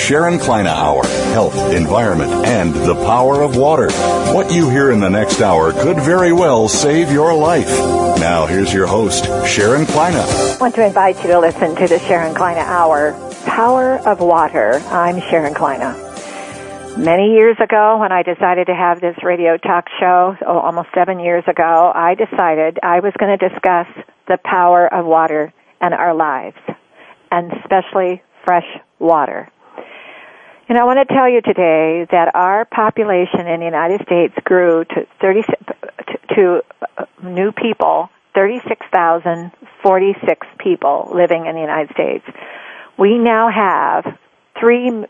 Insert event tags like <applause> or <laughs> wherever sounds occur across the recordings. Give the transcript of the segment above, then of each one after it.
Sharon Kleyne Hour Health, Environment, and the Power of Water. What you hear in the next hour could very well save your life. Now, here's your host, Sharon Kleyne. I want to invite you to listen to the Sharon Kleyne Hour Power of Water. I'm Sharon Kleyne. Many years ago, when I decided to have this radio talk show, oh, almost seven years ago, I decided I was going to discuss the power of water and our lives, and especially fresh water. And I want to tell you today that our population in the United States grew to 30 to uh, new people, 36,046 people living in the United States. We now have three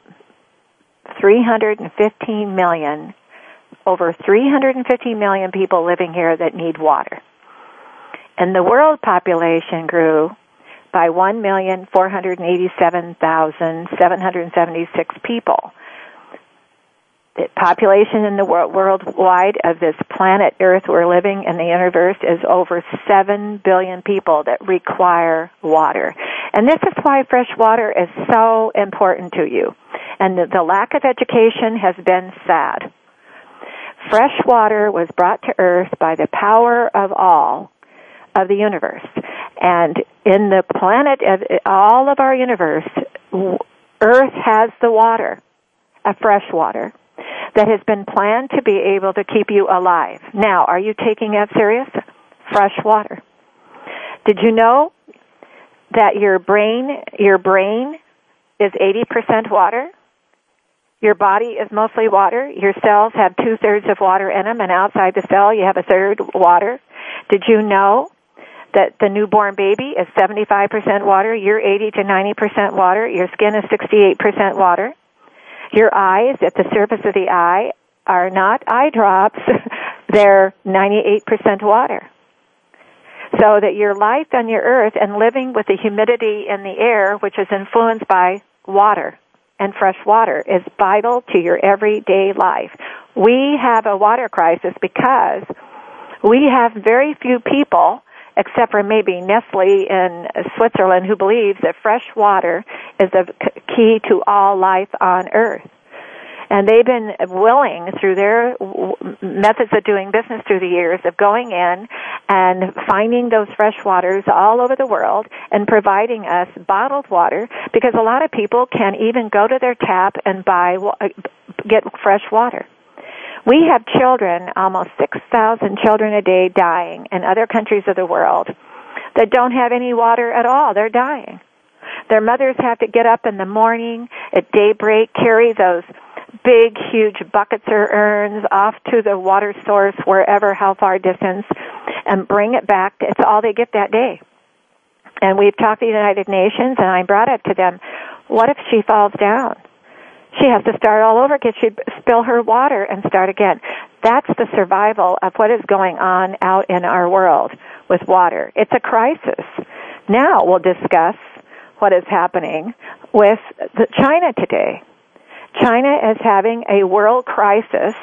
315 million, over 350 million people living here that need water. And the world population grew by 1,487,776 people. The population in the world worldwide of this planet Earth we're living in the universe is over 7 billion people that require water. And this is why fresh water is so important to you. And the, the lack of education has been sad. Fresh water was brought to earth by the power of all of the universe. And in the planet of all of our universe, earth has the water, a fresh water that has been planned to be able to keep you alive. Now, are you taking that serious? Fresh water. Did you know that your brain, your brain is 80% water? Your body is mostly water. Your cells have two thirds of water in them, and outside the cell you have a third water. Did you know that the newborn baby is 75% water? You're 80 to 90% water. Your skin is 68% water. Your eyes at the surface of the eye are not eye drops. <laughs> They're 98% water. So that your life on your earth and living with the humidity in the air, which is influenced by water, and fresh water is vital to your everyday life. We have a water crisis because we have very few people except for maybe Nestle in Switzerland who believes that fresh water is the key to all life on earth and they've been willing through their methods of doing business through the years of going in and finding those fresh waters all over the world and providing us bottled water because a lot of people can't even go to their tap and buy uh, get fresh water. We have children, almost 6,000 children a day dying in other countries of the world that don't have any water at all. They're dying. Their mothers have to get up in the morning at daybreak, carry those big, huge buckets or urns off to the water source wherever, how far distance, and bring it back. It's all they get that day. And we've talked to the United Nations, and I brought it to them. What if she falls down? She has to start all over again. She'd spill her water and start again. That's the survival of what is going on out in our world with water. It's a crisis. Now we'll discuss what is happening with China today. China is having a world crisis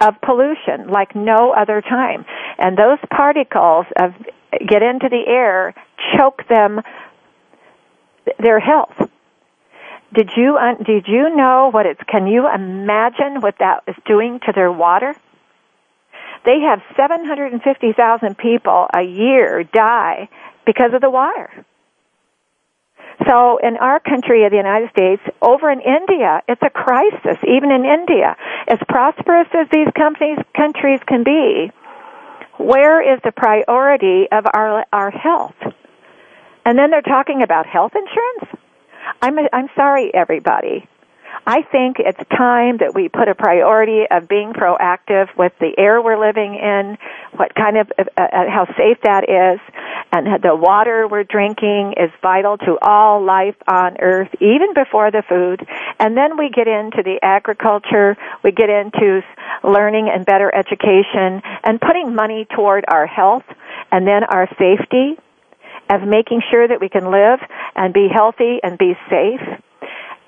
of pollution like no other time. And those particles of get into the air, choke them their health. Did you uh, did you know what it's can you imagine what that is doing to their water? They have 750,000 people a year die because of the water. So in our country of the United States, over in India, it's a crisis. Even in India, as prosperous as these companies, countries can be, where is the priority of our our health? And then they're talking about health insurance. I'm I'm sorry, everybody. I think it's time that we put a priority of being proactive with the air we're living in, what kind of, uh, uh, how safe that is, and the water we're drinking is vital to all life on earth, even before the food. And then we get into the agriculture, we get into learning and better education, and putting money toward our health, and then our safety, of making sure that we can live and be healthy and be safe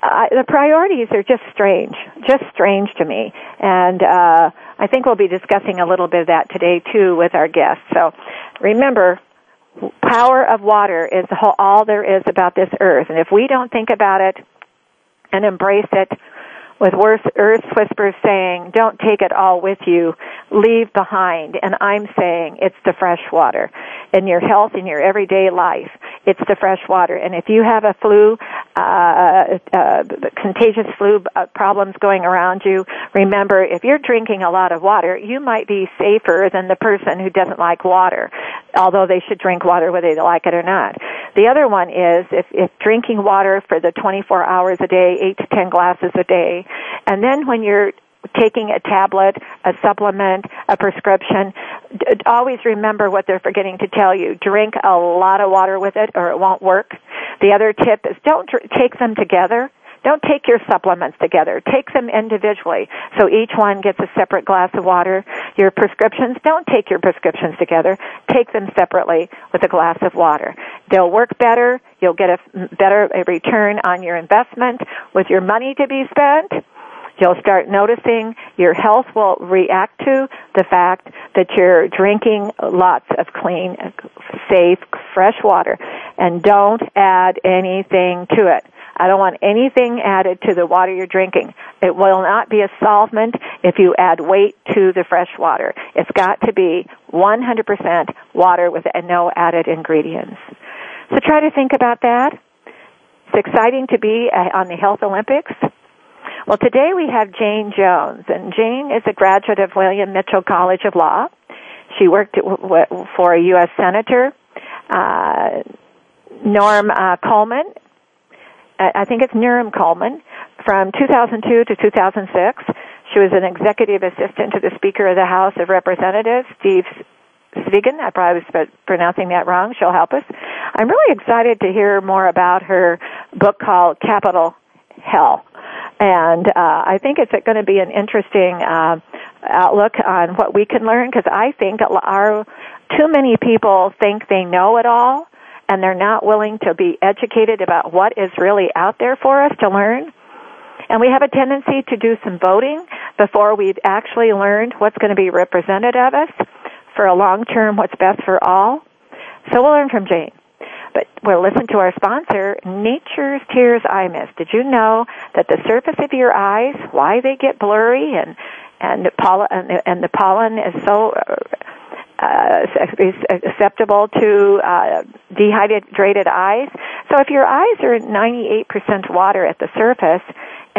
uh, the priorities are just strange, just strange to me. And uh, I think we'll be discussing a little bit of that today too with our guests. So remember, power of water is all there is about this earth. And if we don't think about it, and embrace it with Earth's whispers saying, don't take it all with you, leave behind. And I'm saying it's the fresh water in your health, in your everyday life. It's the fresh water. And if you have a flu, uh, uh, contagious flu uh, problems going around you, remember if you're drinking a lot of water, you might be safer than the person who doesn't like water, although they should drink water whether they like it or not. The other one is if, if drinking water for the 24 hours a day, 8 to 10 glasses a day, and then when you're taking a tablet, a supplement, a prescription, always remember what they're forgetting to tell you. Drink a lot of water with it or it won't work. The other tip is don't take them together. Don't take your supplements together. Take them individually. So each one gets a separate glass of water. Your prescriptions, don't take your prescriptions together. Take them separately with a glass of water. They'll work better. You'll get a better return on your investment with your money to be spent You'll start noticing your health will react to the fact that you're drinking lots of clean, safe, fresh water. And don't add anything to it. I don't want anything added to the water you're drinking. It will not be a solvent if you add weight to the fresh water. It's got to be 100% water with no added ingredients. So try to think about that. It's exciting to be uh, on the Health Olympics. Well, today we have Jane Jones, and Jane is a graduate of William Mitchell College of Law. She worked for a U.S. Senator, uh, Norm uh, Coleman. I think it's Norm Coleman, from 2002 to 2006. She was an executive assistant to the Speaker of the House of Representatives, Steve Sviggum. I probably was pronouncing that wrong. She'll help us. I'm really excited to hear more about her book called Capitol Hell and uh, I think it's going to be an interesting uh, outlook on what we can learn because I think our too many people think they know it all and they're not willing to be educated about what is really out there for us to learn. And we have a tendency to do some voting before we've actually learned what's going to be represented of us for a long term, what's best for all. So we'll learn from Jane. But we'll listen to our sponsor, Nature's Tears Eye Mist. Did you know that the surface of your eyes, why they get blurry and and pollen and the pollen is so uh, susceptible to uh, dehydrated eyes. So if your eyes are 98% water at the surface,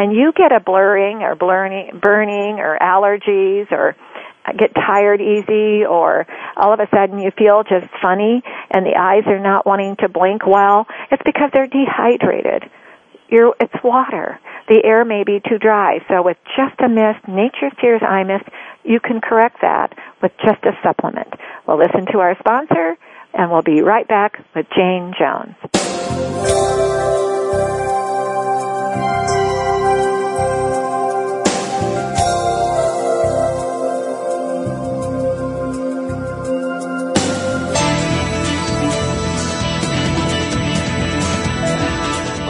and you get a blurring or blurring, burning or allergies or get tired easy or all of a sudden you feel just funny and the eyes are not wanting to blink well, it's because they're dehydrated. You're, it's water. The air may be too dry. So with just a mist, Nature's Tears Eye Mist, you can correct that with just a supplement. We'll listen to our sponsor and we'll be right back with Jane Jones.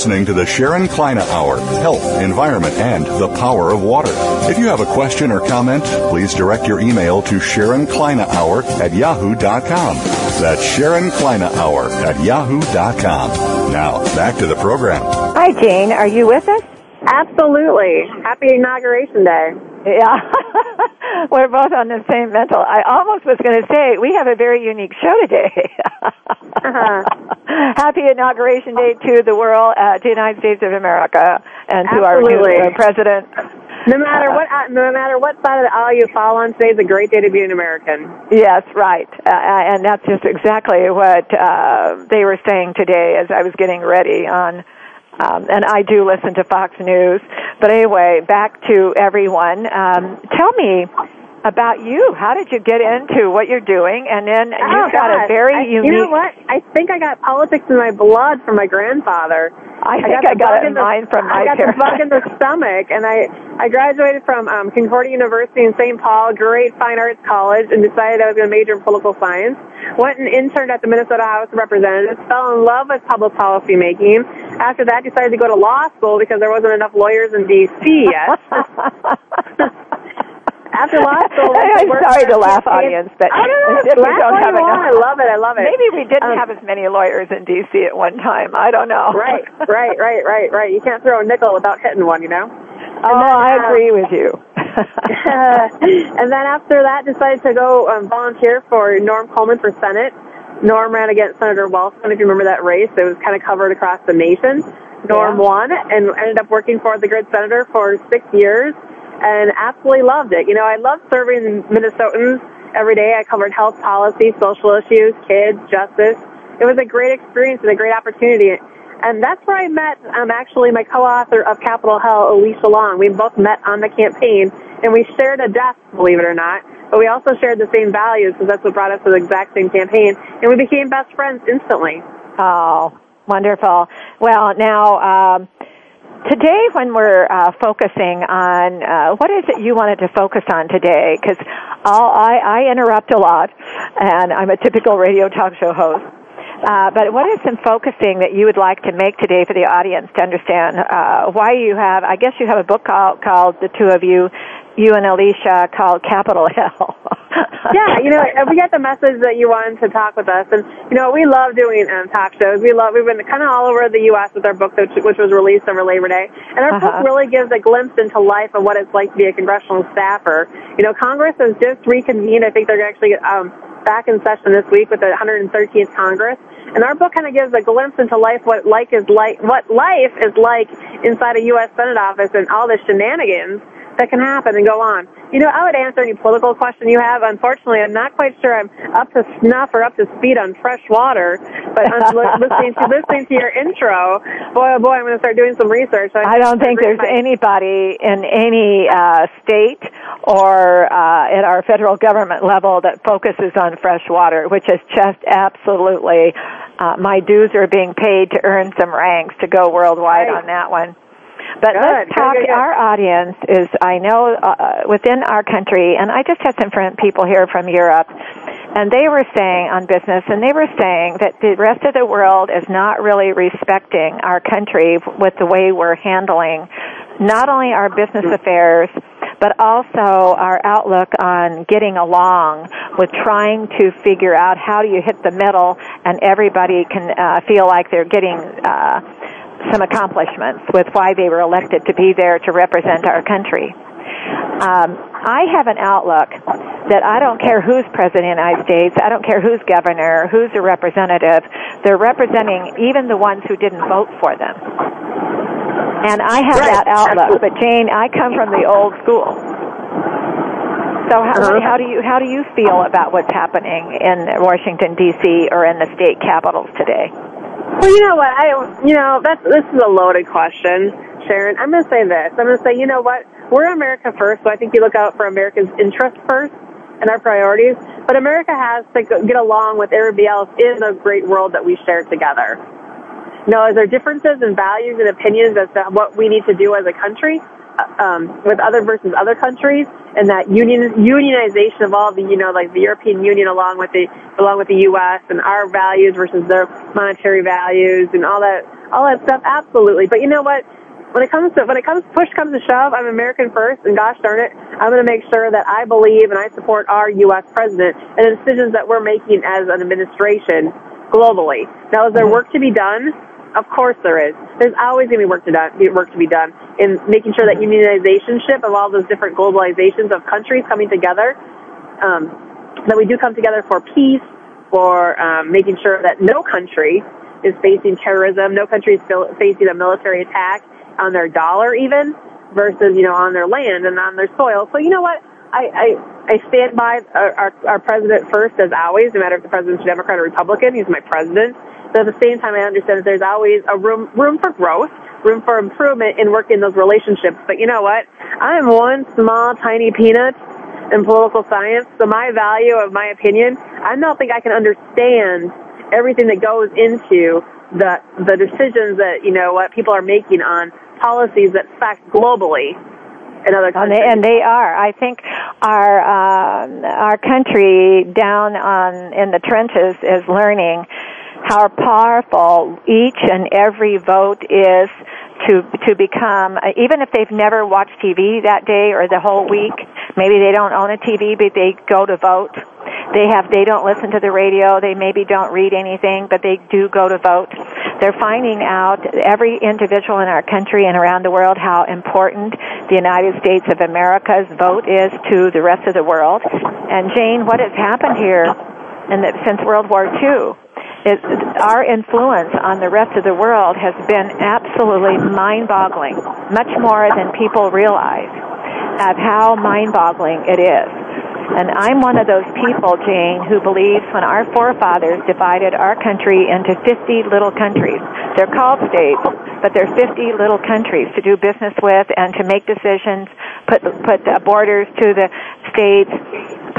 Listening to the Sharon Kleyne Hour, Health, Environment, and the Power of Water. If you have a question or comment, please direct your email to Sharon Kleyne Hour at yahoo.com. That's Sharon Kleyne Hour at yahoo.com. Now, back to the program. Hi, Jane. Are you with us? Absolutely. Happy Inauguration Day. Yeah, <laughs> we're both on the same mental. I almost was going to say we have a very unique show today. <laughs> uh-huh. <laughs> Happy inauguration day to the world, uh, to the United States of America, and to Absolutely. our new uh, president. No matter what, uh, no matter what side of the aisle you fall on, today's a great day to be an American. Yes, right, uh, and that's just exactly what uh, they were saying today as I was getting ready on um, and I do listen to Fox News. But anyway, back to everyone. Um, tell me about you. How did you get into what you're doing? And then oh, you've got God. a very I, unique. You know what? I think I got politics in my blood from my grandfather. I think I got, I got it in mine from my I got parents. the bug in the <laughs> stomach, and I I graduated from um, Concordia University in St. Paul, great fine arts college, and decided I was going to major in political science. Went and interned at the Minnesota House of Representatives. Fell in love with public policy making. After that, decided to go to law school because there wasn't enough lawyers in D.C. yet. <laughs> After law <laughs> school, I'm sorry to laugh, audience, but I don't know. we don't have you enough. I love it. I love it. Maybe we didn't Um, have as many lawyers in D.C. at one time. I don't know. right, <laughs> right, right, right, right. You can't throw a nickel without hitting one, you know. oh, then, I uh, agree with you. <laughs> and then after that, decided to go um, volunteer for Norm Coleman for Senate. Norm ran against Senator Wellstone, if you remember that race. It was kind of covered across the nation. Norm Yeah. won and ended up working for the Grid Senator for six years and absolutely loved it. You know, I love serving Minnesotans every day. I covered health policy, social issues, kids, justice. It was a great experience and a great opportunity. And that's where I met, um, actually, my co-author of Capitol Hell, Alicia Long. We both met on the campaign, and we shared a desk, believe it or not. But we also shared the same values, because that's what brought us to the exact same campaign. And we became best friends instantly. Oh, wonderful. Well, now, um, today when we're uh, focusing on uh, what is it you wanted to focus on today, because I, I interrupt a lot, and I'm a typical radio talk show host. Uh, but what is some focusing that you would like to make today for the audience to understand uh, why you have? I guess you have a book called, called the two of you, you and Alicia, called Capitol Hill. <laughs> yeah, you know, we got the message that you wanted to talk with us, and you know, we love doing um, talk shows. We love. We've been kind of all over the U.S. with our book, which, which was released over Labor Day, and our Uh-huh. book really gives a glimpse into life and what it's like to be a congressional staffer. You know, Congress has just reconvened. I think they're actually um, back in session this week with the 113th Congress. And our book kind of gives a glimpse into life, what life is like, what life is like inside a U.S. Senate office, and all the shenanigans that can happen and go on. You know, I would answer any political question you have. Unfortunately, I'm not quite sure I'm up to snuff or up to speed on fresh water. But I'm li- <laughs> listening to listening to your intro, boy oh boy, I'm going to start doing some research. I don't think there's my- anybody in any uh, state or uh, at our federal government level that focuses on fresh water, which is just absolutely uh, my dues are being paid to earn some ranks to go worldwide Right. on that one. But Good, let's talk. good, good. Our audience is, I know, uh, within our country, and I just had some friend people here from Europe, and they were saying on business, and they were saying that the rest of the world is not really respecting our country with the way we're handling not only our business affairs, but also our outlook on getting along with trying to figure out how do you hit the middle and everybody can uh, feel like they're getting uh, some accomplishments with why they were elected to be there to represent our country. Um, I have an outlook that I don't care who's president of the United States, I don't care who's governor, who's a representative, they're representing even the ones who didn't vote for them. And I have Right. that outlook, but Jane, I come from the old school. So how, Uh-huh. how do you how do you feel about what's happening in Washington D.C. or in the state capitals today? Well, you know what? I, you know, that's this is a loaded question, Sharon. I'm going to say this. I'm going to say, you know what? We're America first, so I think you look out for America's interest first and our priorities. But America has to get along with everybody else in the great world that we share together. Now, is there differences in values and opinions as to what we need to do as a country uh, um, with other versus other countries, and that union unionization of all the you know like the European Union along with the along with the U.S. and our values versus their monetary values and all that all that stuff? Absolutely. But you know what? When it comes to when it comes push comes to shove, I'm American first, and gosh darn it, I'm going to make sure that I believe and I support our U.S. president and the decisions that we're making as an administration globally. Now, is there work to be done? Of course there is. There's always going to be work to done, work to be done in making sure that unionization ship of all those different globalizations of countries coming together, um, that we do come together for peace, for um, making sure that no country is facing terrorism, no country is facing a military attack on their dollar even, versus you know on their land and on their soil. So you know what? I, I, I stand by our, our, our president first, as always, no matter if the president's a Democrat or Republican. He's my president. But at the same time, I understand that there's always a room room for growth, room for improvement in working those relationships. But you know what? I'm one small, tiny peanut in political science, so my value of my opinion, I don't think I can understand everything that goes into the the decisions that you know what people are making on policies that affect globally in other countries. And they, and they are. I think our uh, our country down on in the trenches is learning how powerful each and every vote is to to become uh, even if they've never watched TV that day or the whole week maybe they don't own a TV but they go to vote. They have they don't listen to the radio they maybe don't read anything but they do go to vote. They're finding out every individual in our country and around the world how important the United States of America's vote is to the rest of the world. And Jane what has happened here in that since World War II it, our influence on the rest of the world has been absolutely mind-boggling, much more than people realize of how mind-boggling it is. And I'm one of those people, Jane, who believes when our forefathers divided our country into 50 little countries, they're called states, but they're 50 little countries to do business with and to make decisions, put, put borders to the states,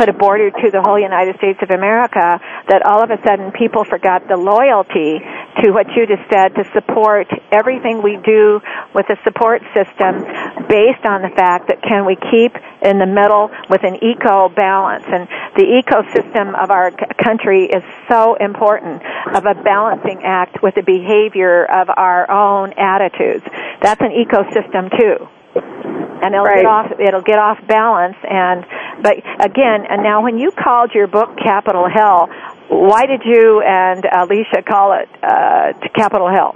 put a border to the whole United States of America, that all of a sudden people forgot the loyalty to what you just said to support everything we do with a support system based on the fact that can we keep in the middle with an eco balance and the ecosystem of our country is so important of a balancing act with the behavior of our own attitudes. That's an ecosystem too and it'll right. get off it'll get off balance. And but again and now when you called your book Capitol Hill why did you and Alicia call it uh, Capitol Hill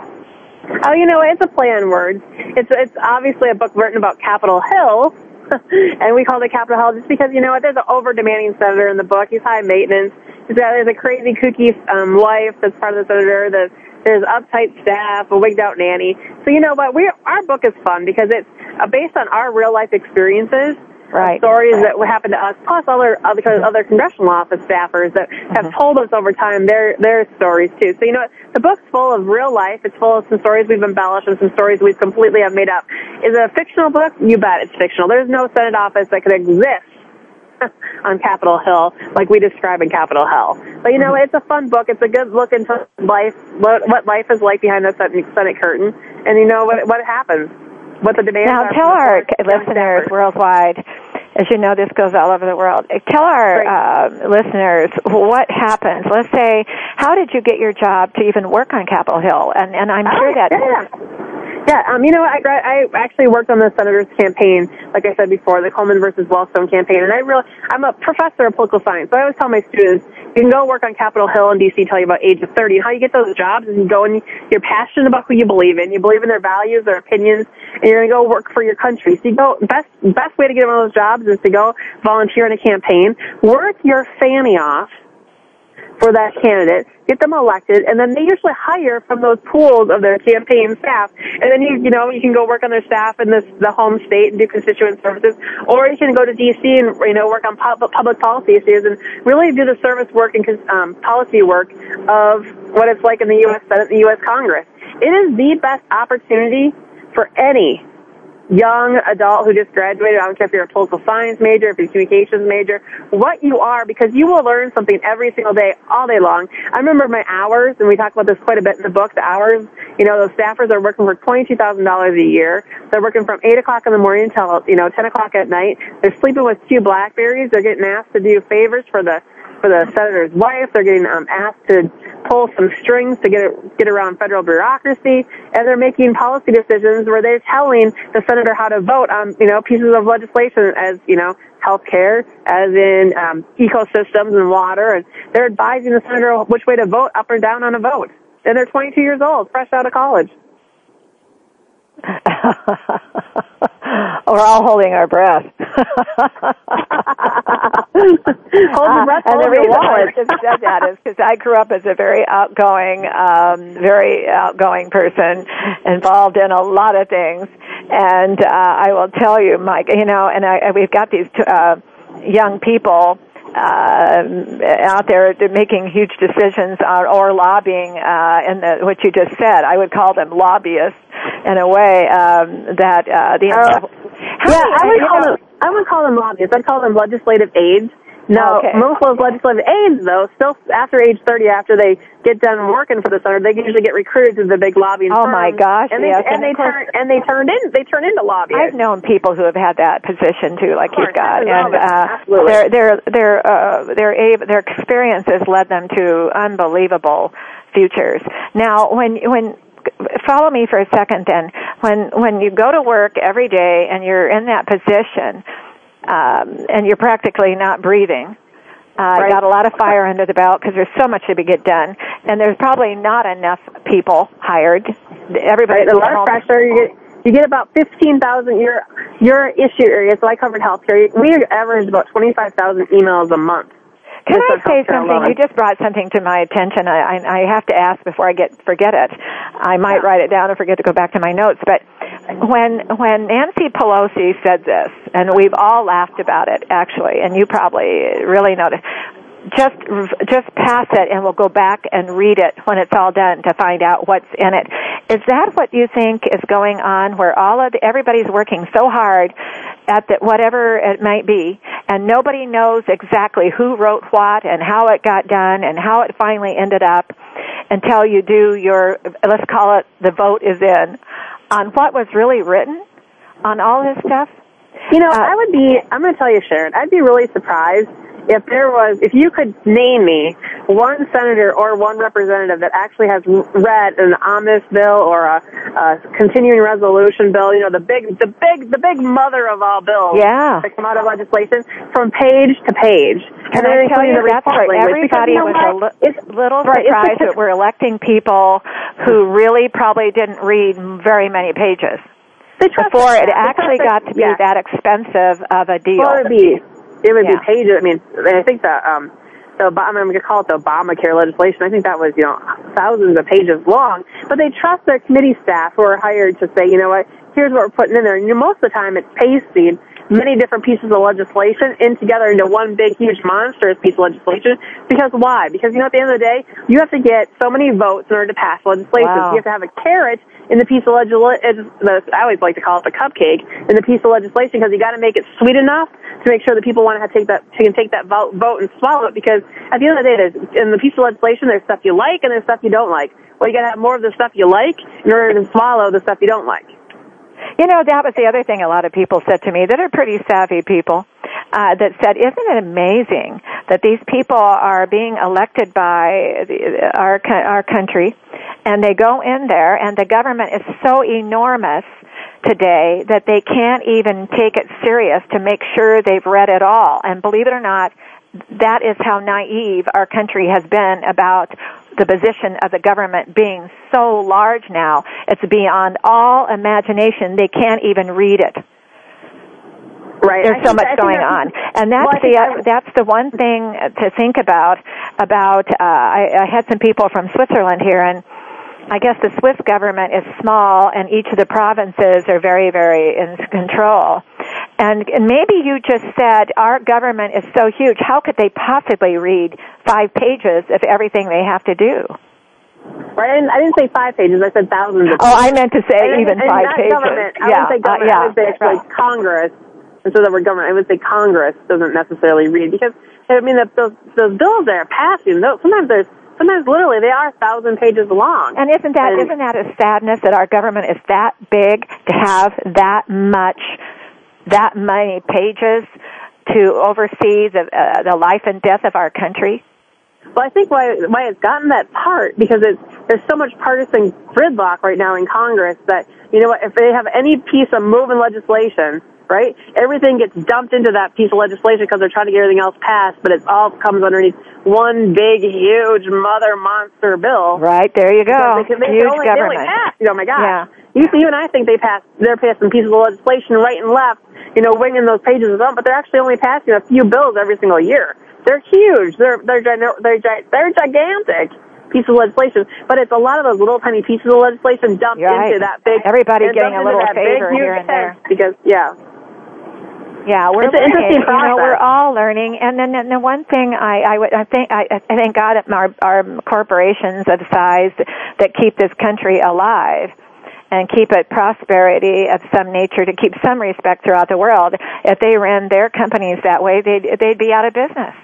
oh you know it's a play on words. It's it's obviously a book written about Capitol Hill <laughs> and we called it Capitol Hell just because you know what there's an over demanding senator in the book. He's high maintenance. He's got there's a crazy kooky um, wife that's part of the senator the there's uptight staff, a wigged out nanny. So you know what? We our book is fun because it's uh, based on our real life experiences. Right. Stories that happen to us, plus other other other congressional office staffers that have mm-hmm. told us over time their their stories too. So you know what? The book's full of real life. It's full of some stories we've embellished and some stories we've completely have made up. Is it a fictional book? You bet it's fictional. There's no Senate office that could exist <laughs> on Capitol Hill, like we describe in Capitol Hell. But you know, mm-hmm. it's a fun book. It's a good look into life, what, what life is like behind the Senate curtain, and you know what what happens, what the demands now, tell our listeners worldwide. As you know, this goes all over the world. Tell our uh, listeners what happens. Let's say, how did you get your job to even work on Capitol Hill? And and I'm oh, sure that yeah. Yeah, um, you know, I I actually worked on the senator's campaign, like I said before, the Coleman versus Wellstone campaign, and I really, I'm a professor of political science, so I always tell my students, you can go work on Capitol Hill in D.C. until you're about age of 30, and how you get those jobs is you go and you're passionate about who you believe in, you believe in their values, their opinions, and you're to go work for your country. So you go, best, best way to get one of those jobs is to go volunteer in a campaign, work your fanny off, for that candidate, get them elected, and then they usually hire from those pools of their campaign staff. And then you, you know, you can go work on their staff in this, the home state and do constituent services, or you can go to DC and, you know, work on public, public policy issues and really do the service work and um, policy work of what it's like in the U.S. Senate, the U.S. Congress. It is the best opportunity for any young adult who just graduated, I don't care if you're a political science major, if you're a communications major, what you are, because you will learn something every single day, all day long. I remember my hours, and we talk about this quite a bit in the book, the hours, you know, those staffers are working for $22,000 a year. They're working from 8 o'clock in the morning until, you know, 10 o'clock at night. They're sleeping with two Blackberries. They're getting asked to do favors for the for the senator's wife. They're getting um, asked to pull some strings to get it, get around federal bureaucracy, and they're making policy decisions where they're telling the senator how to vote on you know pieces of legislation as you know health care, as in um, ecosystems and water, and they're advising the senator which way to vote up or down on a vote. and they're 22 years old, fresh out of college. <laughs> We're all holding our breath. <laughs> Hold your breath, and the reason I just said that is because I grew up as a very outgoing, um, very outgoing person, involved in a lot of things. And uh, I will tell you, Mike, you know, and I, we've got these uh, young people uh, out there making huge decisions or, or lobbying uh, in the, what you just said. I would call them lobbyists in a way um, that uh, the. Uh, yeah, I would call know- them. I would call them lobbyists. I'd call them legislative aides. No, Okay. most of those legislative aides, though, still after age 30, after they get done working for the center, they usually get recruited to the big lobbying Oh, firms. my gosh, And they, yes, and and they course- turn and they turned in they turn into lobbyists. I've known people who have had that position too, like course, you've got, and uh, Absolutely. their their their uh, their their experiences led them to unbelievable futures. Now, when when follow me for a second, then when when you go to work every day and you're in that position, um, and you're practically not breathing. Uh, Right. got a lot of fire under the belt because there's so much to be get done, and there's probably not enough people hired. Everybody's Right, a lot of pressure. You get you get about fifteen thousand. Your your issue area. So I covered healthcare. We average about twenty five thousand emails a month. Can I say something? alone. You just brought something to my attention. I, I, I have to ask before I get forget it. I might write it down and forget to go back to my notes. But when when Nancy Pelosi said this, and we've all laughed about it actually, and you probably really noticed. Just just pass it, and we'll go back and read it when it's all done to find out what's in it. Is that what you think is going on? Where all of the, everybody's working so hard at the, whatever it might be, and nobody knows exactly who wrote what and how it got done and how it finally ended up until you do your, let's call it the vote is in, on what was really written on all this stuff. You know, Uh, I would be. I'm going to tell you, Sharon. I'd be really surprised if there was, if you could name me one senator or one representative that actually has read an omnibus bill or a, a continuing resolution bill. You know, the big, the big, the big mother of all bills. Yeah. That come out of legislation from page to page. Can then I tell you the that's report where language. Because everybody was a li- It's- little right, it's surprised that we're electing people who really probably didn't read very many pages before it actually got to be yeah. that expensive of a deal. Well, it be it would Yeah. be pages. I mean, I think that um, the Ob- I'm going to call it the Obamacare legislation. I think that was you know thousands of pages long. But they trust their committee staff who are hired to say, you know what, here's what we're putting in there. And most of the time, it's pasting many different pieces of legislation in together into one big, huge, monstrous piece of legislation. Because why? Because you know, at the end of the day, you have to get so many votes in order to pass legislation. Wow. You have to have a carrot in the piece of legislation. I always like to call it the cupcake in the piece of legislation because you got to make it sweet enough to make sure that people want to take that can take that vote, vote and swallow it. Because at the end of the day, there's in the piece of legislation, there's stuff you like and there's stuff you don't like. Well, you got to have more of the stuff you like in order to swallow the stuff you don't like. You know, that was the other thing a lot of people said to me that are pretty savvy people uh, that said, "Isn't it amazing that these people are being elected by the, our our country, and they go in there, and the government is so enormous." today that they can't even take it serious to make sure they've read it all and believe it or not that is how naive our country has been about the position of the government being so large now. It's beyond all imagination. They can't even read it. Right. I There's so much I think going on, and that's Well, the I- that's the one thing to think about. About uh, I, I had some people from Switzerland here, and I guess the Swiss government is small, and each of the provinces are very, very in control. And, and maybe you just said our government is so huge. How could they possibly read five pages of everything they have to do? Right. I didn't, I didn't say five pages. I said thousands of pages. Oh, I meant to say And- even and five not pages. Government. I yeah, would say uh, government. yeah, I would say actually right. Congress instead of the word government. I would say Congress doesn't necessarily read because I mean the, those those bills that are passing. Those, sometimes there's sometimes literally they are a thousand pages long. And isn't that And- not that a sadness that our government is that big to have that much, that many pages to oversee the uh, the life and death of our country? Well, I think why why it's gotten that part because it's there's so much partisan gridlock right now in Congress that you know what if they have any piece of moving legislation right? Everything gets dumped into that piece of legislation because they're trying to get everything else passed, but it all comes underneath one big, huge mother monster bill. Right there, you go. They, can, they Huge only, government. They only pass, you know, my God. Yeah. You, you and I think they pass, they're passing pieces of legislation right and left, you know, winging those pages up, but they're actually only passing a few bills every single year. They're huge. They're, they're, they're, they're, they're gigantic piece of legislation, but it's a lot of those little tiny pieces of legislation dumped You're right. into that big. Everybody getting a little that big, favor here and there. Because yeah, Yeah, we're It's an interesting You know, we're all learning. And then, then the one thing I, I, would, I think, I, I thank God our, our corporations of size that keep this country alive and keep it prosperity of some nature to keep some respect throughout the world. If they ran their companies that way, they'd, they'd be out of business.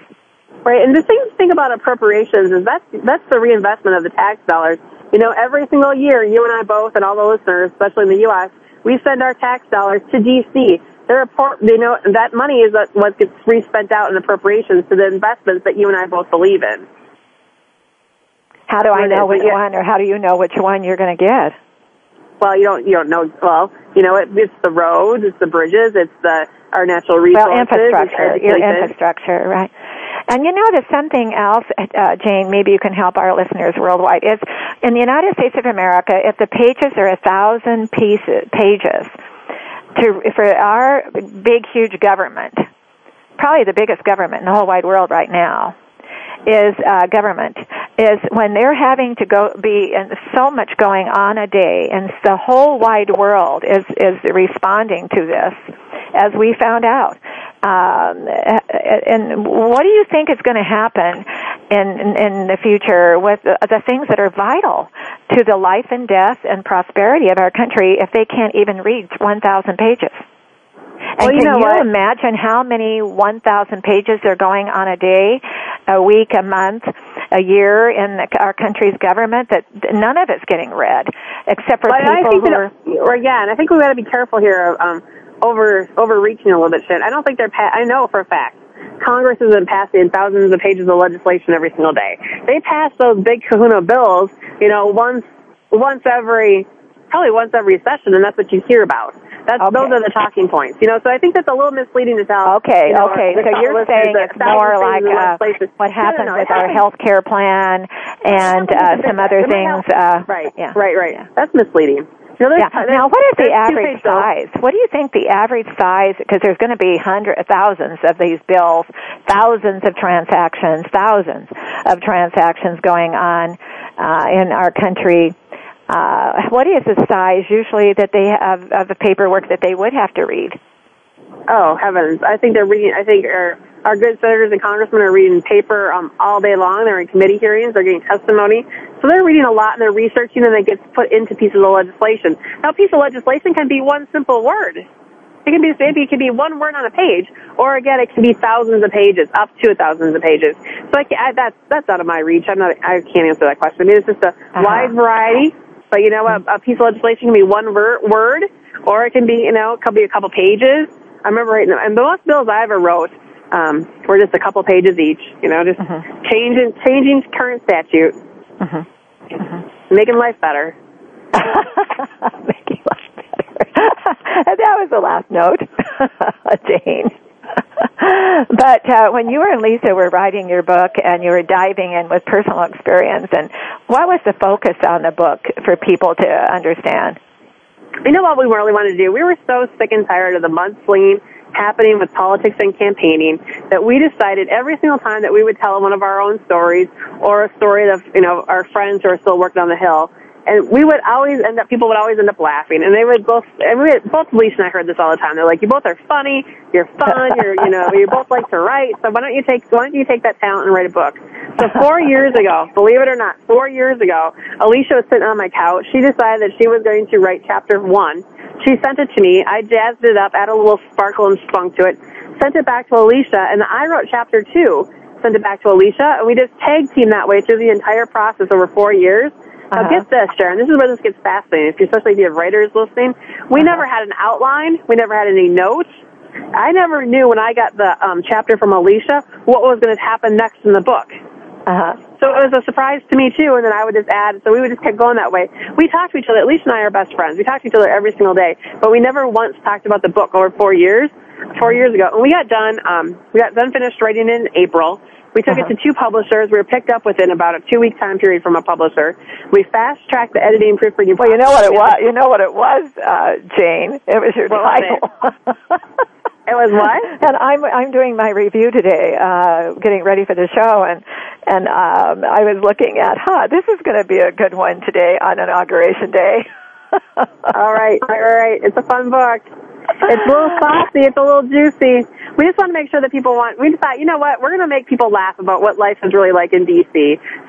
Right, and the thing thing about appropriations is that's that's the reinvestment of the tax dollars. You know, every single year, you and I both, and all the listeners, especially in the U.S., we send our tax dollars to D.C. They're you know that money is what gets re-spent out in appropriations to the investments that you and I both believe in. How do I know which one, or how do you know which one you're going to get? Well, you don't you don't know. Well, you know, it, it's the roads, it's the bridges, it's the our natural resources, Well, infrastructure, your infrastructure, right? And you know, there's something else, uh, Jane. Maybe you can help our listeners worldwide. Is in the United States of America, if the pages are a thousand pieces pages, to for our big, huge government, probably the biggest government in the whole wide world right now, is uh, government is when they're having to go be and so much going on a day and the whole wide world is is responding to this as we found out. Um, and what do you think is going to happen in, in in the future with the, the things that are vital to the life and death and prosperity of our country if they can't even read 1000 pages and Well, you can know you imagine how many 1,000 pages are going on a day, a week, a month, a year in the, our country's government that none of it's getting read, except for But people who are. or again, I think we got to be careful here. Of um, over overreaching a little bit, shit. I don't think they're. Pa- I know for a fact. Congress has been passing thousands of pages of legislation every single day. They pass those big Kahuna bills, you know, once once every probably once every session, and that's what you hear about. That's Okay. those are the talking points, you know. So I think that's a little misleading to tell. Okay, you know, okay. So you're saying it's more like uh, what No, no, happens no, with our happens- health care plan and uh, some other things. Uh, right, yeah. right, right. That's misleading. There's- Yeah. there's- Now, what is the average bills. size? What do you think the average size? Because there's going to be hundreds, thousands of these bills, thousands of transactions, thousands of transactions going on uh, in our country. Uh, what is the size usually that they have of the paperwork that they would have to read? Oh heavens! I think they're reading. I think our our good senators and congressmen are reading paper um, all day long. They're in committee hearings. They're getting testimony. So they're reading a lot and they're researching, and it gets put into pieces of legislation. Now, a piece of legislation can be one simple word. It can be maybe it can be one word on a page, or again, it can be thousands of pages, up to thousands of pages. So I, can, I that's that's out of my reach. I'm not. I can't answer that question. I mean, it's just a Uh-huh. wide variety. But you know, a, a piece of legislation can be one ver- word, or it can be you know, it could be a couple pages. I remember writing them, and the most bills I ever wrote um, were just a couple pages each. You know, just Mhm. changing changing current statute, Mhm. making life better. <laughs> <laughs> Making life better. <laughs> And that was the last note, Jane. <gasps> but uh, when you and Lisa were writing your book and you were diving in with personal experience, and what was the focus on the book for people to understand? You know what we really wanted to do? We were so sick and tired of the mudslinging happening with politics and campaigning that we decided every single time that we would tell one of our own stories or a story of, you know, our friends who are still working on the Hill, and we would always end up, people would always end up laughing, and they would both, and we, had, both Lisa and I heard this all the time. They're like, you both are funny, you're fun, <laughs> you're, you know, you both like to write, so why don't you take, why don't you take that talent and write a book? So four <laughs> years ago, believe it or not, four years ago, Alicia was sitting on my couch. She decided that she was going to write chapter one. She sent it to me. I jazzed it up, added a little sparkle and spunk to it, sent it back to Alicia, and I wrote chapter two, sent it back to Alicia, and we just tag teamed that way through the entire process over four years. Now Uh-huh. get this, Sharon. This is where this gets fascinating. If you, especially if you have writers listening, we never had an outline. We never had any notes. I never knew when I got the um, chapter from Alicia what was going to happen next in the book. Uh-huh. so it was a surprise to me too, and then I would just add. So we would just keep going that way. We talked to each other. Alicia and I are best friends. We talked to each other every single day, but we never once talked about the book over four years. Four years ago, and we got done. Um, we got done finished writing in April. We took Uh-huh. it to two publishers. We were picked up within about a two week time period from a publisher. We fast tracked the editing and proofreading. Well, you know what it was. You know what it was, uh, Jane. It was your What was title. <laughs> It was what? And I'm I'm doing my review today, uh, getting ready for the show, and and um, I was looking at, huh, this is going to be a good one today on inauguration day. <laughs> All right, all right. It's a fun book. It's a little saucy. It's a little juicy. We just want to make sure that people want. We thought, you know what? We're going to make people laugh about what life is really like in DC.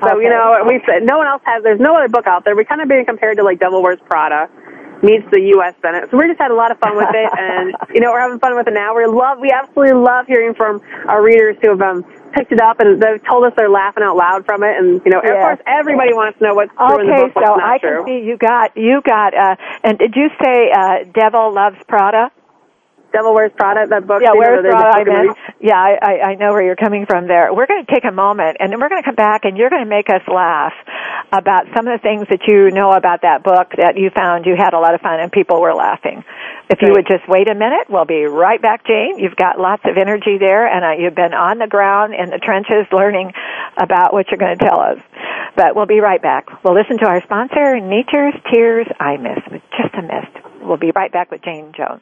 So Okay. you know, we said no one else has. There's no other book out there. We kind of being compared to like Devil Wears Prada meets the U.S. Senate. So we just had a lot of fun with it, and <laughs> you know, we're having fun with it now. We love. We absolutely love hearing from our readers who have um, picked it up and they've told us they're laughing out loud from it. And you know, of course, everybody wants to know what's true in the Okay, book, what's so I true. can see you got you got. Uh, and did you say uh, Devil Loves Prada? Devil Wears Prada. That book. Yeah, where's Prada? Yeah, I, I, I know where you're coming from there. We're going to take a moment, and then we're going to come back, and you're going to make us laugh about some of the things that you know about that book that you found you had a lot of fun and people were laughing. If you would just wait a minute, we'll be right back, Jane. You've got lots of energy there, and uh, you've been on the ground in the trenches learning about what you're going to tell us. But we'll be right back. We'll listen to our sponsor, Nature's Tears Eye with just a mist. We'll be right back with Jane Jones.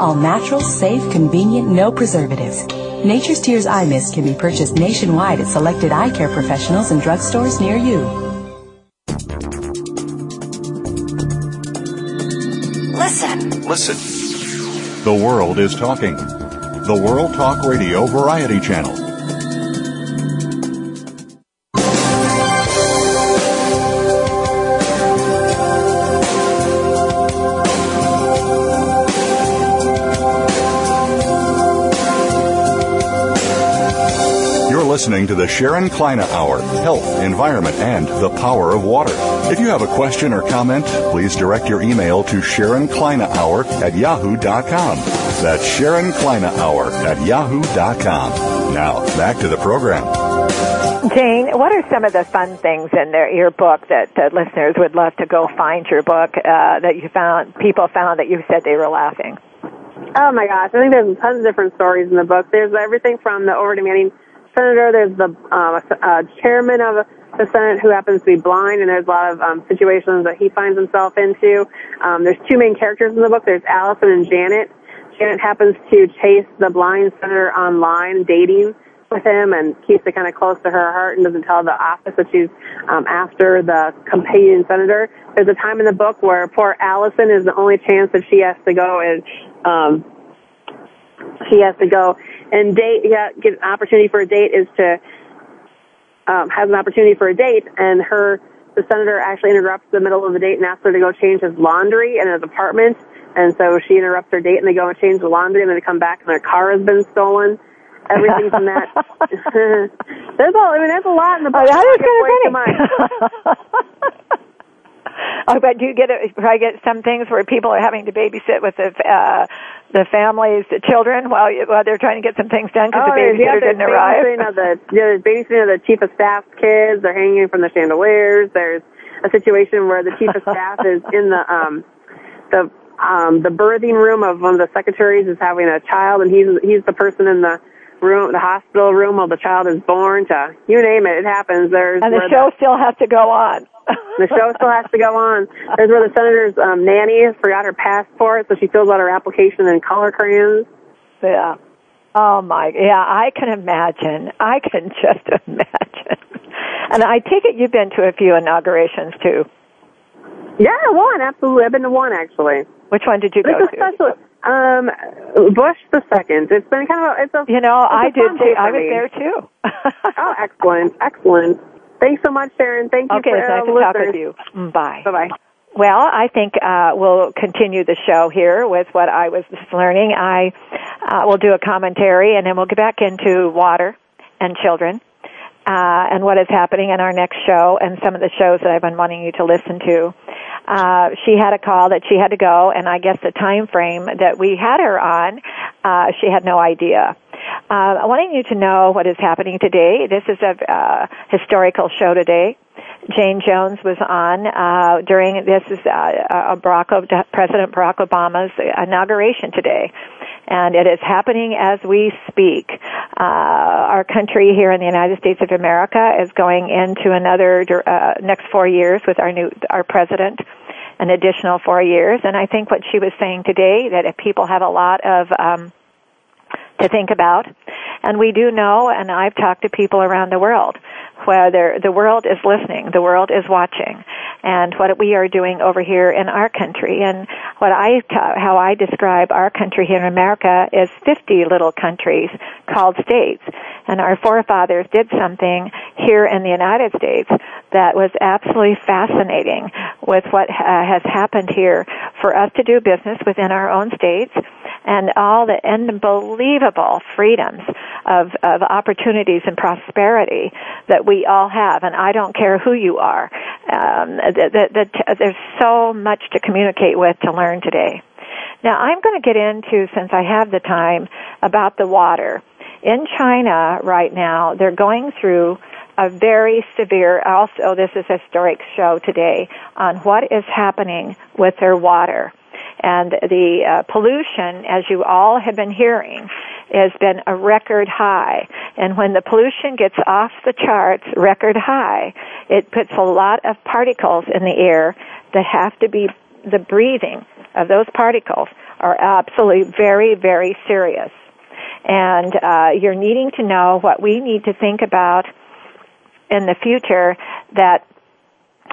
All natural, safe, convenient, no preservatives. Nature's Tears Eye Mist can be purchased nationwide at selected eye care professionals and drugstores near you. Listen. Listen. The world is talking. The World Talk Radio Variety Channel. Listening to the Sharon Kleyne Hour, Health, Environment, and the Power of Water. If you have a question or comment, please direct your email to Sharon Kleyne Hour at yahoo.com. That's Sharon Kleyne Hour at yahoo.com. Now, back to the program. Jane, what are some of the fun things in there, your book that uh, listeners would love to go find your book uh, that you found, people found that you said they were laughing? Oh my gosh, I think there's tons of different stories in the book. There's everything from the over-demanding senator. There's the um, uh, chairman of the Senate who happens to be blind, and there's a lot of um, situations that he finds himself into. Um, there's two main characters in the book. There's Allison and Janet. Janet happens to chase the blind senator online, dating with him, and keeps it kind of close to her heart and doesn't tell the office that she's um, after the competing senator. There's a time in the book where poor Allison is the only chance that she has to go and um, she has to go and date. Yeah, get an opportunity for a date is to um, has an opportunity for a date, and her the senator actually interrupts the middle of the date and asks her to go change his laundry in his apartment. And so she interrupts her date, and they go and change the laundry, and then they come back, and their car has been stolen. Everything from that. <laughs> <laughs> there's all. I mean, there's a lot in the book. Oh, that is kind of funny. <laughs> oh, but do you get it? Probably get some things where people are having to babysit with the uh, the families, the children, while you, while they're trying to get some things done because Oh, the yeah, babysitter there's didn't arrive. Of the, yeah, there's babysitting of the chief of staff's kids. They're hanging from the chandeliers. There's a situation where the chief of staff is in the um, the um, the birthing room of one of the secretaries is having a child, and he's he's the person in the room, the hospital room while the child is born. To you name it, it happens. There's And the show still has to go on. The show <laughs> still has to go on. There's where the senator's um, nanny forgot her passport, so she fills out her application in color crayons. Yeah. Oh my, yeah, I can imagine. I can <laughs> just imagine. And I take it you've been to a few inaugurations too. Yeah, one absolutely. I've been to one actually. Which one did you go to? It's go a to? special. Um, Bush the second. It's been kind of. A, it's a. You know, I did too. I was there too. <laughs> Oh, excellent, excellent. Thanks so much, Sharon. Thank you okay, for nice to talk with you. Mm, Bye. Bye bye. Well, I think uh, we'll continue the show here with what I was just learning. I uh, will do a commentary, and then we'll get back into water and children uh, and what is happening in our next show and some of the shows that I've been wanting you to listen to. Uh, she had a call that she had to go, and I guess the time frame that we had her on, uh, she had no idea. Uh, I wanting you to know what is happening today. This is a uh, historical show today. Jane Jones was on uh, during this is uh, uh, Barack President Barack Obama's inauguration today, and it is happening as we speak. Uh, our country here in the United States of America is going into another uh, next four years with our new our president an additional four years. And I think what she was saying today that if people have a lot of um, to think about, and we do know, and I've talked to people around the world where the world is listening, the world is watching, and what we are doing over here in our country. And what I, how I describe our country here in America is 50 little countries called states. And our forefathers did something here in the United States that was absolutely fascinating with what uh, has happened here for us to do business within our own states and all the unbelievable freedoms of, of opportunities and prosperity that we all have. And I don't care who you are. Um, there's so much to communicate with to learn today. Now I'm going to get into, since I have the time, about the water. In China right now, they're going through a very severe, also this is a historic show today, on what is happening with their water. And the uh, pollution, as you all have been hearing, has been a record high. And when the pollution gets off the charts, record high, it puts a lot of particles in the air that have to be, the breathing of those particles are absolutely very, very serious. And uh, you're needing to know what we need to think about in the future that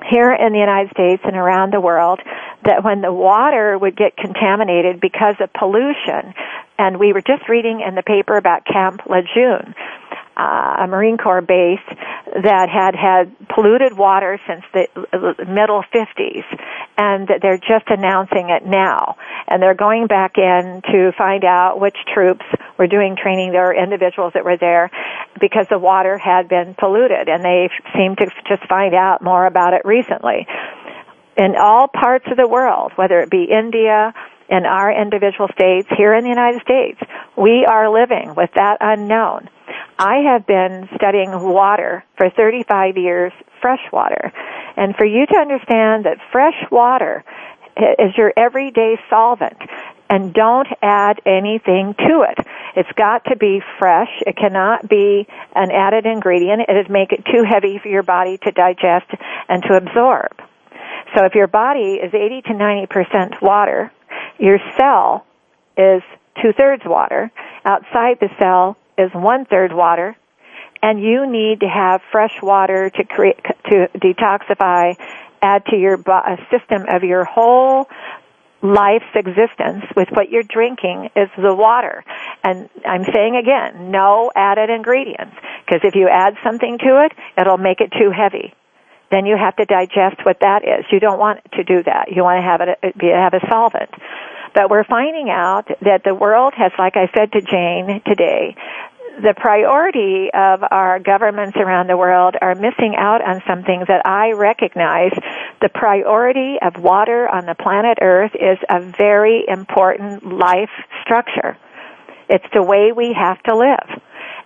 here in the United States and around the world that when the water would get contaminated because of pollution, and we were just reading in the paper about Camp Lejeune, uh, a Marine Corps base that had had polluted water since the middle 50s, and they're just announcing it now. And they're going back in to find out which troops were doing training. There were individuals that were there because the water had been polluted, and they seem to just find out more about it recently. In all parts of the world, whether it be India, in our individual states, here in the United States, we are living with that unknown. I have been studying water for 35 years, fresh water. And for you to understand that fresh water is your everyday solvent and don't add anything to it. It's got to be fresh. It cannot be an added ingredient. It would make it too heavy for your body to digest and to absorb. So if your body is 80 to 90% water, your cell is two thirds water. Outside the cell is one third water, and you need to have fresh water to create to detoxify, add to your bo- uh, system of your whole life's existence with what you're drinking is the water. And I'm saying again, no added ingredients, because if you add something to it, it'll make it too heavy. Then you have to digest what that is. You don't want to do that. You want to have it be have a solvent. But we're finding out that the world has, like I said to Jane today, the priority of our governments around the world are missing out on something that I recognize. The priority of water on the planet Earth is a very important life structure. It's the way we have to live.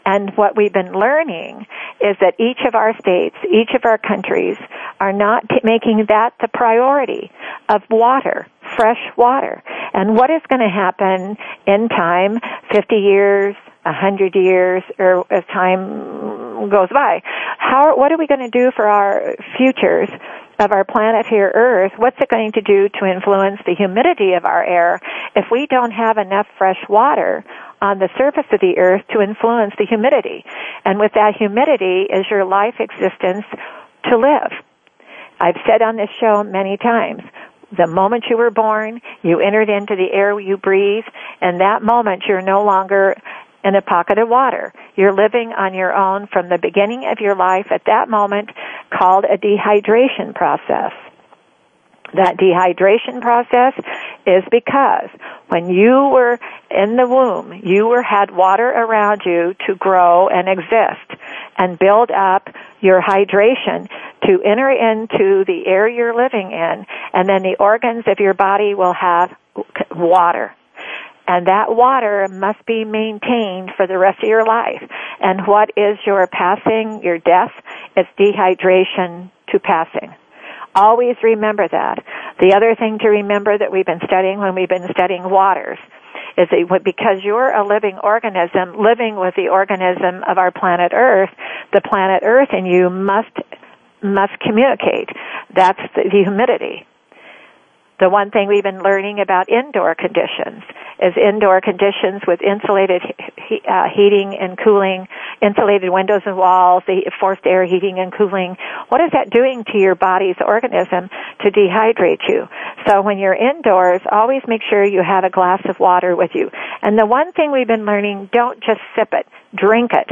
And what we've been learning is that each of our states, each of our countries are not t- making that the priority of water, fresh water. And what is going to happen in time, 50 years, a hundred years, or as time goes by? How, what are we going to do for our futures of our planet here, Earth? What's it going to do to influence the humidity of our air if we don't have enough fresh water on the surface of the earth to influence the humidity. And with that humidity is your life existence to live. I've said on this show many times, the moment you were born, you entered into the air you breathe, and that moment you're no longer in a pocket of water. You're living on your own from the beginning of your life at that moment called a dehydration process. That dehydration process is because when you were in the womb, you were had water around you to grow and exist and build up your hydration to enter into the air you're living in and then the organs of your body will have water and that water must be maintained for the rest of your life. And what is your passing, your death? It's dehydration to passing. Always remember that. The other thing to remember that we've been studying when we've been studying waters is that because you're a living organism living with the organism of our planet Earth, the planet Earth and you must must communicate. That's the, humidity. The one thing we've been learning about indoor conditions is indoor conditions with insulated he, uh, heating and cooling, insulated windows and walls, forced air heating and cooling. What is that doing to your body's organism to dehydrate you? So when you're indoors, always make sure you have a glass of water with you. And the one thing we've been learning, don't just sip it, drink it.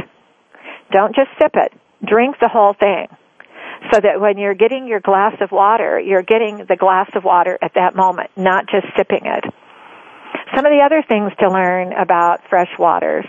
Don't just sip it, drink the whole thing so that when you're getting your glass of water, you're getting the glass of water at that moment, not just sipping it. Some of the other things to learn about fresh waters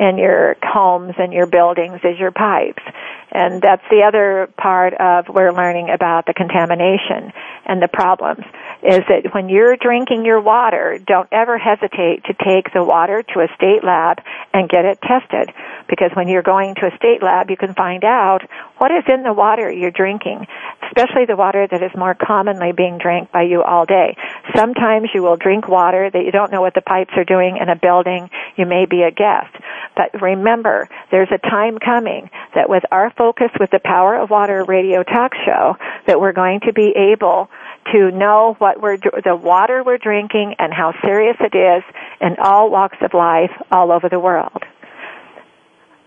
in your homes and your buildings is your pipes. And that's the other part of we're learning about the contamination and the problems is that when you're drinking your water, don't ever hesitate to take the water to a state lab and get it tested. Because when you're going to a state lab, you can find out what is in the water you're drinking, especially the water that is more commonly being drank by you all day. Sometimes you will drink water that you don't know what the pipes are doing in a building. You may be a guest. But remember, there's a time coming that with our focus with the Power of Water radio talk show, that we're going to be able to know what we're, the water we're drinking and how serious it is in all walks of life all over the world.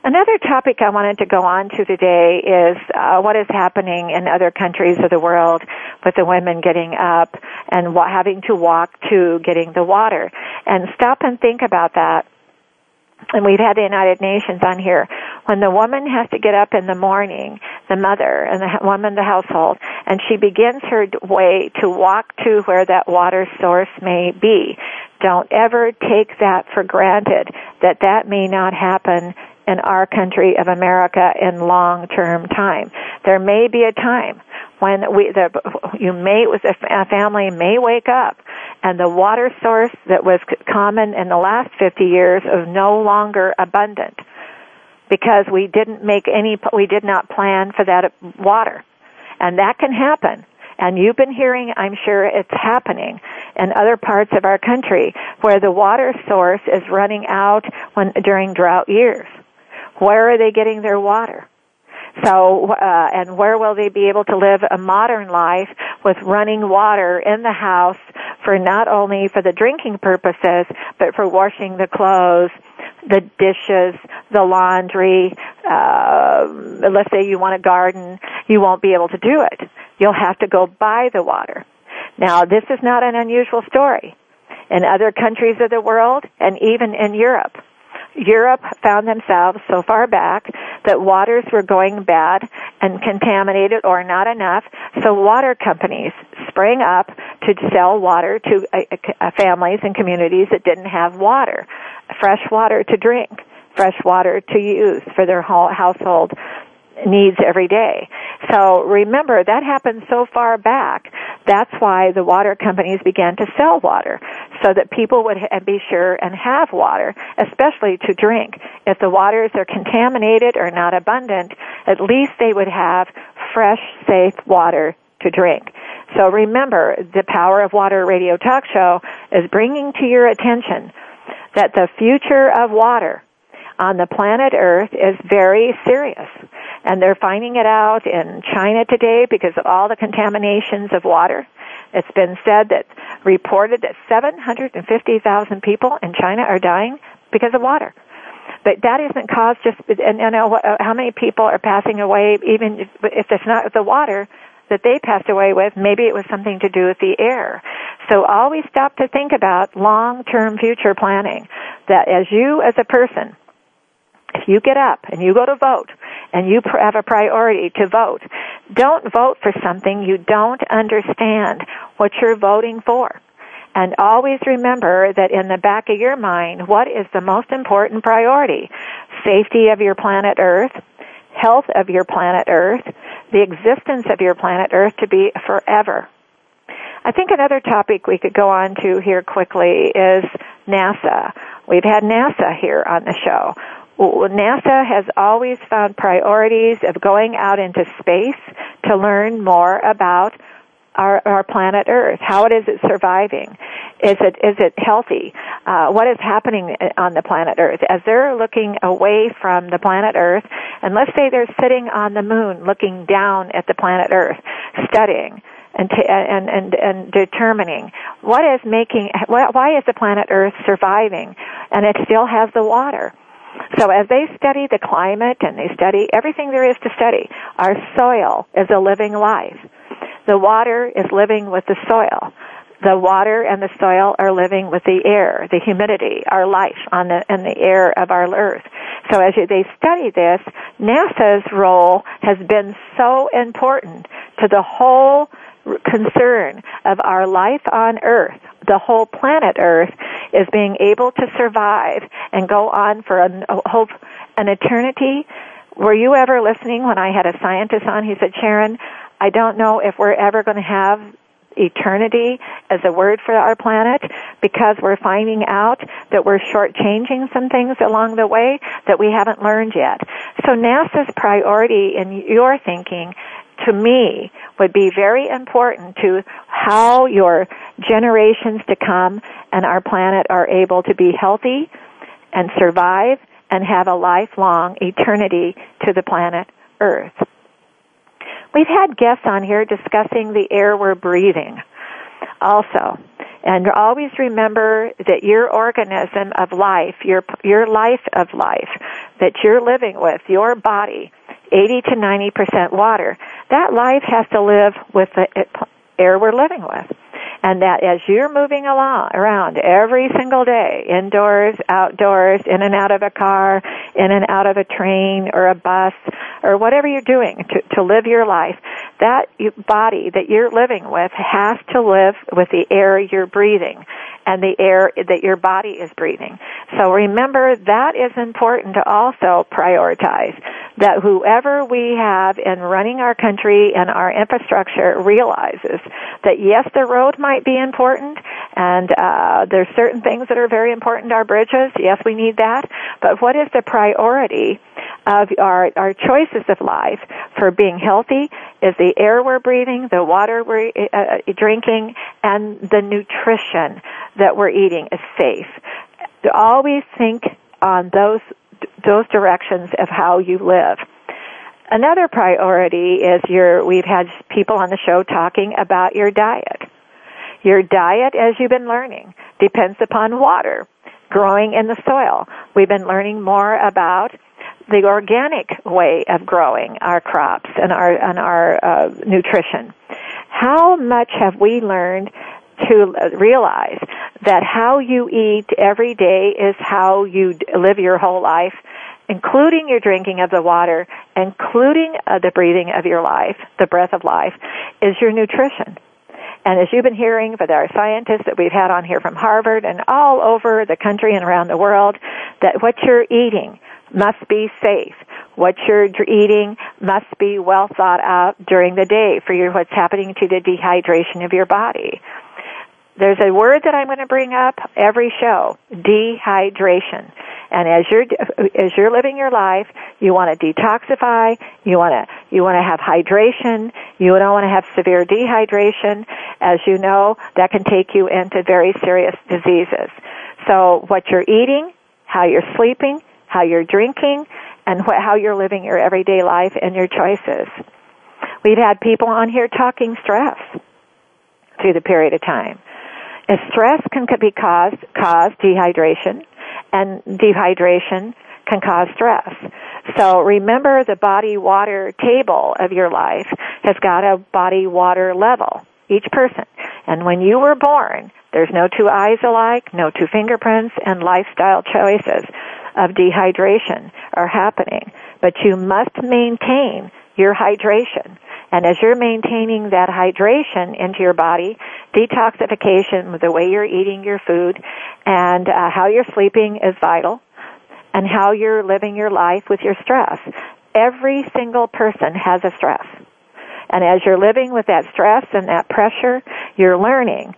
Another topic I wanted to go on to today is uh, what is happening in other countries of the world with the women getting up and wa- having to walk to getting the water. And stop and think about that and we've had the United Nations on here, when the woman has to get up in the morning, the mother and the woman, the household, and she begins her way to walk to where that water source may be. Don't ever take that for granted that that may not happen in our country of America in long term time. There may be a time when we, the, you may, a family may wake up and the water source that was common in the last 50 years is no longer abundant because we didn't make any, we did not plan for that uh, water. And that can happen. And you've been hearing, I'm sure it's happening in other parts of our country where the water source is running out when, during drought years. Where are they getting their water? So, uh, and where will they be able to live a modern life with running water in the house for not only for the drinking purposes, but for washing the clothes, the dishes, the laundry, uh, let's say you want a garden, you won't be able to do it. You'll have to go buy the water. Now, this is not an unusual story. In other countries of the world, and even in Europe, Europe found themselves so far back that waters were going bad and contaminated or not enough, so water companies sprang up to sell water to uh, uh, families and communities that didn't have water, fresh water to drink, fresh water to use for their household needs every day. So remember, that happened so far back. That's why the water companies began to sell water, so that people would be sure and have water, especially to drink. If the waters are contaminated or not abundant, at least they would have fresh, safe water to drink. So remember, the Power of Water radio talk show is bringing to your attention that the future of water on the planet Earth is very serious. And they're finding it out in China today because of all the contaminations of water. It's been said that reported that 750,000 people in China are dying because of water. But that isn't caused just, and, and uh, how many people are passing away even if it's not the water that they passed away with, maybe it was something to do with the air. So always stop to think about long-term future planning. That as you as a person, if you get up and you go to vote and you have a priority to vote, don't vote for something you don't understand what you're voting for. And always remember that in the back of your mind, what is the most important priority? Safety of your planet Earth, health of your planet Earth, the existence of your planet Earth to be forever. I think another topic we could go on to here quickly is NASA. We've had NASA here on the show. NASA has always found priorities of going out into space to learn more about our, our planet Earth. How it is it surviving? Is it is it healthy? Uh, what is happening on the planet Earth as they're looking away from the planet Earth? And let's say they're sitting on the moon, looking down at the planet Earth, studying and t- and and and determining what is making why is the planet Earth surviving, and it still has the water. So as they study the climate and they study everything there is to study, our soil is a living life. The water is living with the soil. The water and the soil are living with the air, the humidity, our life on the, in the air of our earth. So as you, they study this, NASA's role has been so important to the whole concern of our life on earth, the whole planet earth is being able to survive and go on for a, a hope, an eternity. Were you ever listening when I had a scientist on? He said, Sharon, I don't know if we're ever going to have eternity as a word for our planet because we're finding out that we're shortchanging some things along the way that we haven't learned yet. So NASA's priority in your thinking to me would be very important to how your generations to come and our planet are able to be healthy and survive and have a lifelong eternity to the planet Earth. We've had guests on here discussing the air we're breathing also. And always remember that your organism of life, your, your life of life that you're living with, your body, 80 to 90% water, that life has to live with the air we're living with. And that as you're moving along around every single day, indoors, outdoors, in and out of a car, in and out of a train or a bus, or whatever you're doing to, to live your life, that body that you're living with has to live with the air you're breathing and the air that your body is breathing. So remember that is important to also prioritize that whoever we have in running our country and our infrastructure realizes that yes, the road might be important and uh, there's certain things that are very important, our bridges, yes, we need that, but what is the priority of our, our choices of life for being healthy is the air we're breathing, the water we're uh, drinking, and the nutrition that we're eating is safe. Always think on those those directions of how you live. Another priority is your we've had people on the show talking about your diet. Your diet as you've been learning depends upon water growing in the soil. We've been learning more about the organic way of growing our crops and our and our uh, nutrition. How much have we learned to realize that how you eat every day is how you live your whole life, including your drinking of the water, including uh, the breathing of your life, the breath of life, is your nutrition. And as you've been hearing with our scientists that we've had on here from Harvard and all over the country and around the world, that what you're eating must be safe. What you're eating must be well thought out during the day for your, what's happening to the dehydration of your body. There's a word that I'm going to bring up every show, dehydration. And as you're as you're living your life, you want to detoxify, you want to you want to have hydration, you don't want to have severe dehydration. As you know, that can take you into very serious diseases. So what you're eating, how you're sleeping, how you're drinking, and what, how you're living your everyday life and your choices. We've had people on here talking stress through the period of time. If stress can be caused, cause dehydration, and dehydration can cause stress. So remember the body water table of your life has got a body water level, each person. And when you were born, there's no two eyes alike, no two fingerprints, and lifestyle choices of dehydration are happening. But you must maintain your hydration. And as you're maintaining that hydration into your body, detoxification with the way you're eating your food and uh, how you're sleeping is vital and how you're living your life with your stress. Every single person has a stress. And as you're living with that stress and that pressure, you're learning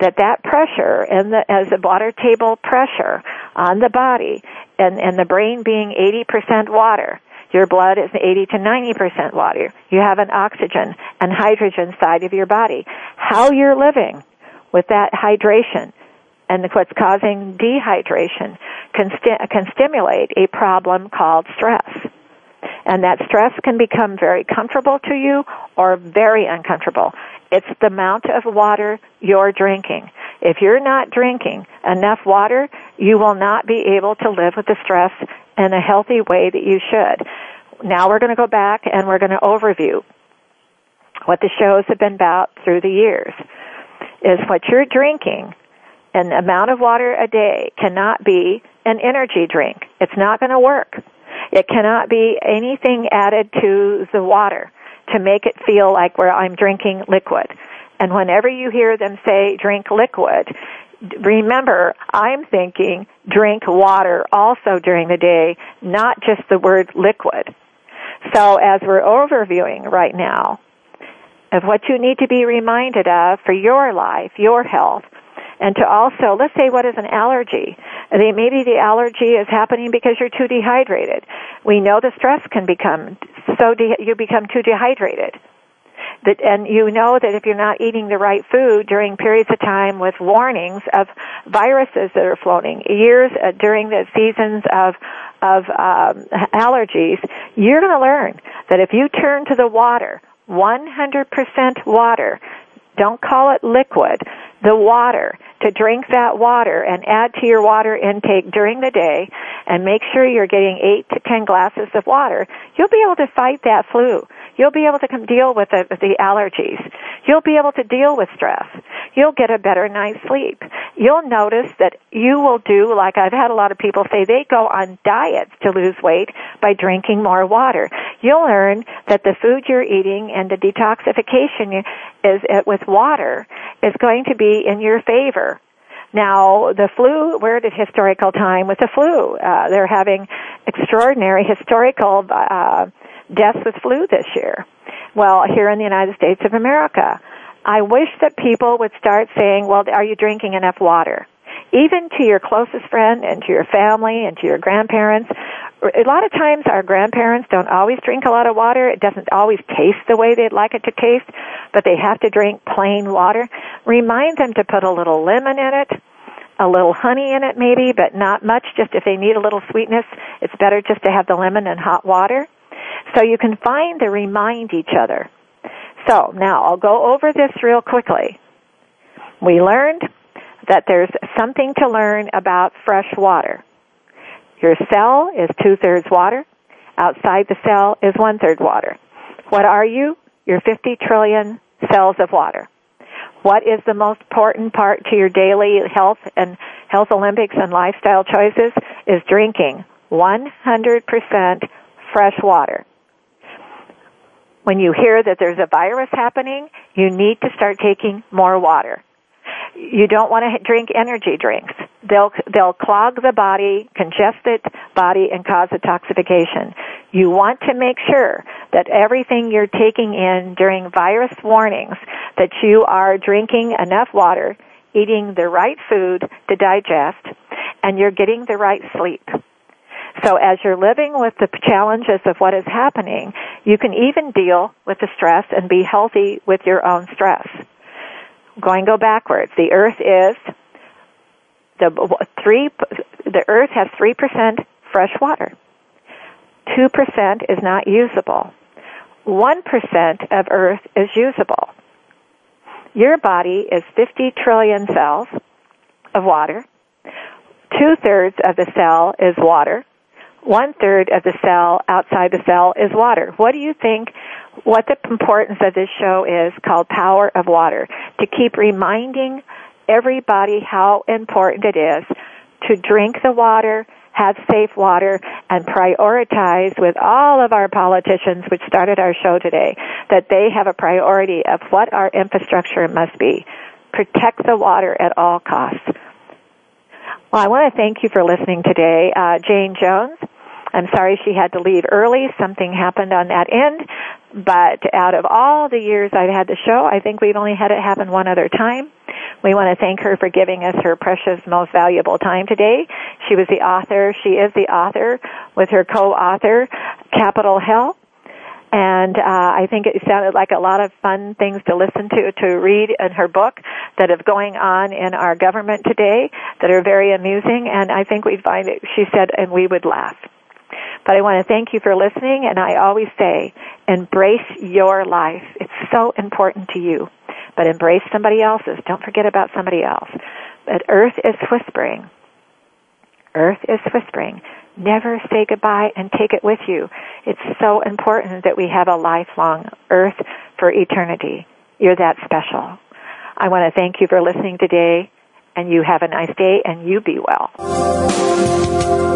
that that pressure and the, as the water table pressure on the body and, and the brain being 80% water, your blood is 80 to 90% water. You have an oxygen and hydrogen side of your body. How you're living with that hydration and what's causing dehydration can, sti- can stimulate a problem called stress. And that stress can become very comfortable to you or very uncomfortable. It's the amount of water you're drinking. If you're not drinking enough water, you will not be able to live with the stress in a healthy way that you should. Now we're going to go back and we're going to overview what the shows have been about through the years. Is what you're drinking an amount of water a day cannot be an energy drink. It's not going to work. It cannot be anything added to the water to make it feel like where I'm drinking liquid. And whenever you hear them say drink liquid, remember I'm thinking drink water also during the day, not just the word liquid. So as we're overviewing right now of what you need to be reminded of for your life, your health, and to also, let's say what is an allergy. Maybe the allergy is happening because you're too dehydrated. We know the stress can become so de- you become too dehydrated. That, and you know that if you're not eating the right food during periods of time with warnings of viruses that are floating, years uh, during the seasons of of um, allergies, you're going to learn that if you turn to the water, 100% water, don't call it liquid, the water, to drink that water and add to your water intake during the day and make sure you're getting 8 to 10 glasses of water, you'll be able to fight that flu. You'll be able to come deal with the, the allergies. You'll be able to deal with stress. You'll get a better night's sleep. You'll notice that you will do, like I've had a lot of people say, they go on diets to lose weight by drinking more water. You'll learn that the food you're eating and the detoxification is uh, with water is going to be in your favor. Now, the flu, we're at a historical time with the flu. Uh, they're having extraordinary historical uh, deaths with flu this year. Well, here in the United States of America, I wish that people would start saying, well, are you drinking enough water? Even to your closest friend and to your family and to your grandparents. A lot of times our grandparents don't always drink a lot of water. It doesn't always taste the way they'd like it to taste, but they have to drink plain water. Remind them to put a little lemon in it, a little honey in it maybe, but not much. Just if they need a little sweetness, it's better just to have the lemon and hot water. So you can find to remind each other. So now I'll go over this real quickly. We learned that there's something to learn about fresh water. Your cell is two thirds water. Outside the cell is one third water. What are you? You're 50 trillion cells of water. What is the most important part to your daily health and health Olympics and lifestyle choices is drinking 100% fresh water when you hear that there's a virus happening, you need to start taking more water. You don't want to drink energy drinks. They'll, they'll clog the body, congest the body, and cause detoxification. You want to make sure that everything you're taking in during virus warnings, that you are drinking enough water, eating the right food to digest, and you're getting the right sleep. So as you're living with the challenges of what is happening, you can even deal with the stress and be healthy with your own stress. Going go backwards. The earth is the three, the earth has 3% fresh water. 2% is not usable. 1% of earth is usable. Your body is 50 trillion cells of water. two thirds of the cell is water. One third of the cell outside the cell is water. What do you think what the importance of this show is called Power of Water? To keep reminding everybody how important it is to drink the water, have safe water, and prioritize with all of our politicians, which started our show today, that they have a priority of what our infrastructure must be. Protect the water at all costs. Well, I want to thank you for listening today. Uh, Jane Jones, I'm sorry she had to leave early. Something happened on that end. But out of all the years I've had the show, I think we've only had it happen one other time. We want to thank her for giving us her precious, most valuable time today. She was the author, she is the author with her co-author, Capitol Hell. And uh, I think it sounded like a lot of fun things to listen to, to read in her book that are going on in our government today that are very amusing. And I think we'd find it, she said, and we would laugh. But I want to thank you for listening, and I always say, embrace your life. It's so important to you. But embrace somebody else's. Don't forget about somebody else. But Earth is whispering. Earth is whispering. Never say goodbye and take it with you. It's so important that we have a lifelong Earth for eternity. You're that special. I want to thank you for listening today, and you have a nice day, and you be well.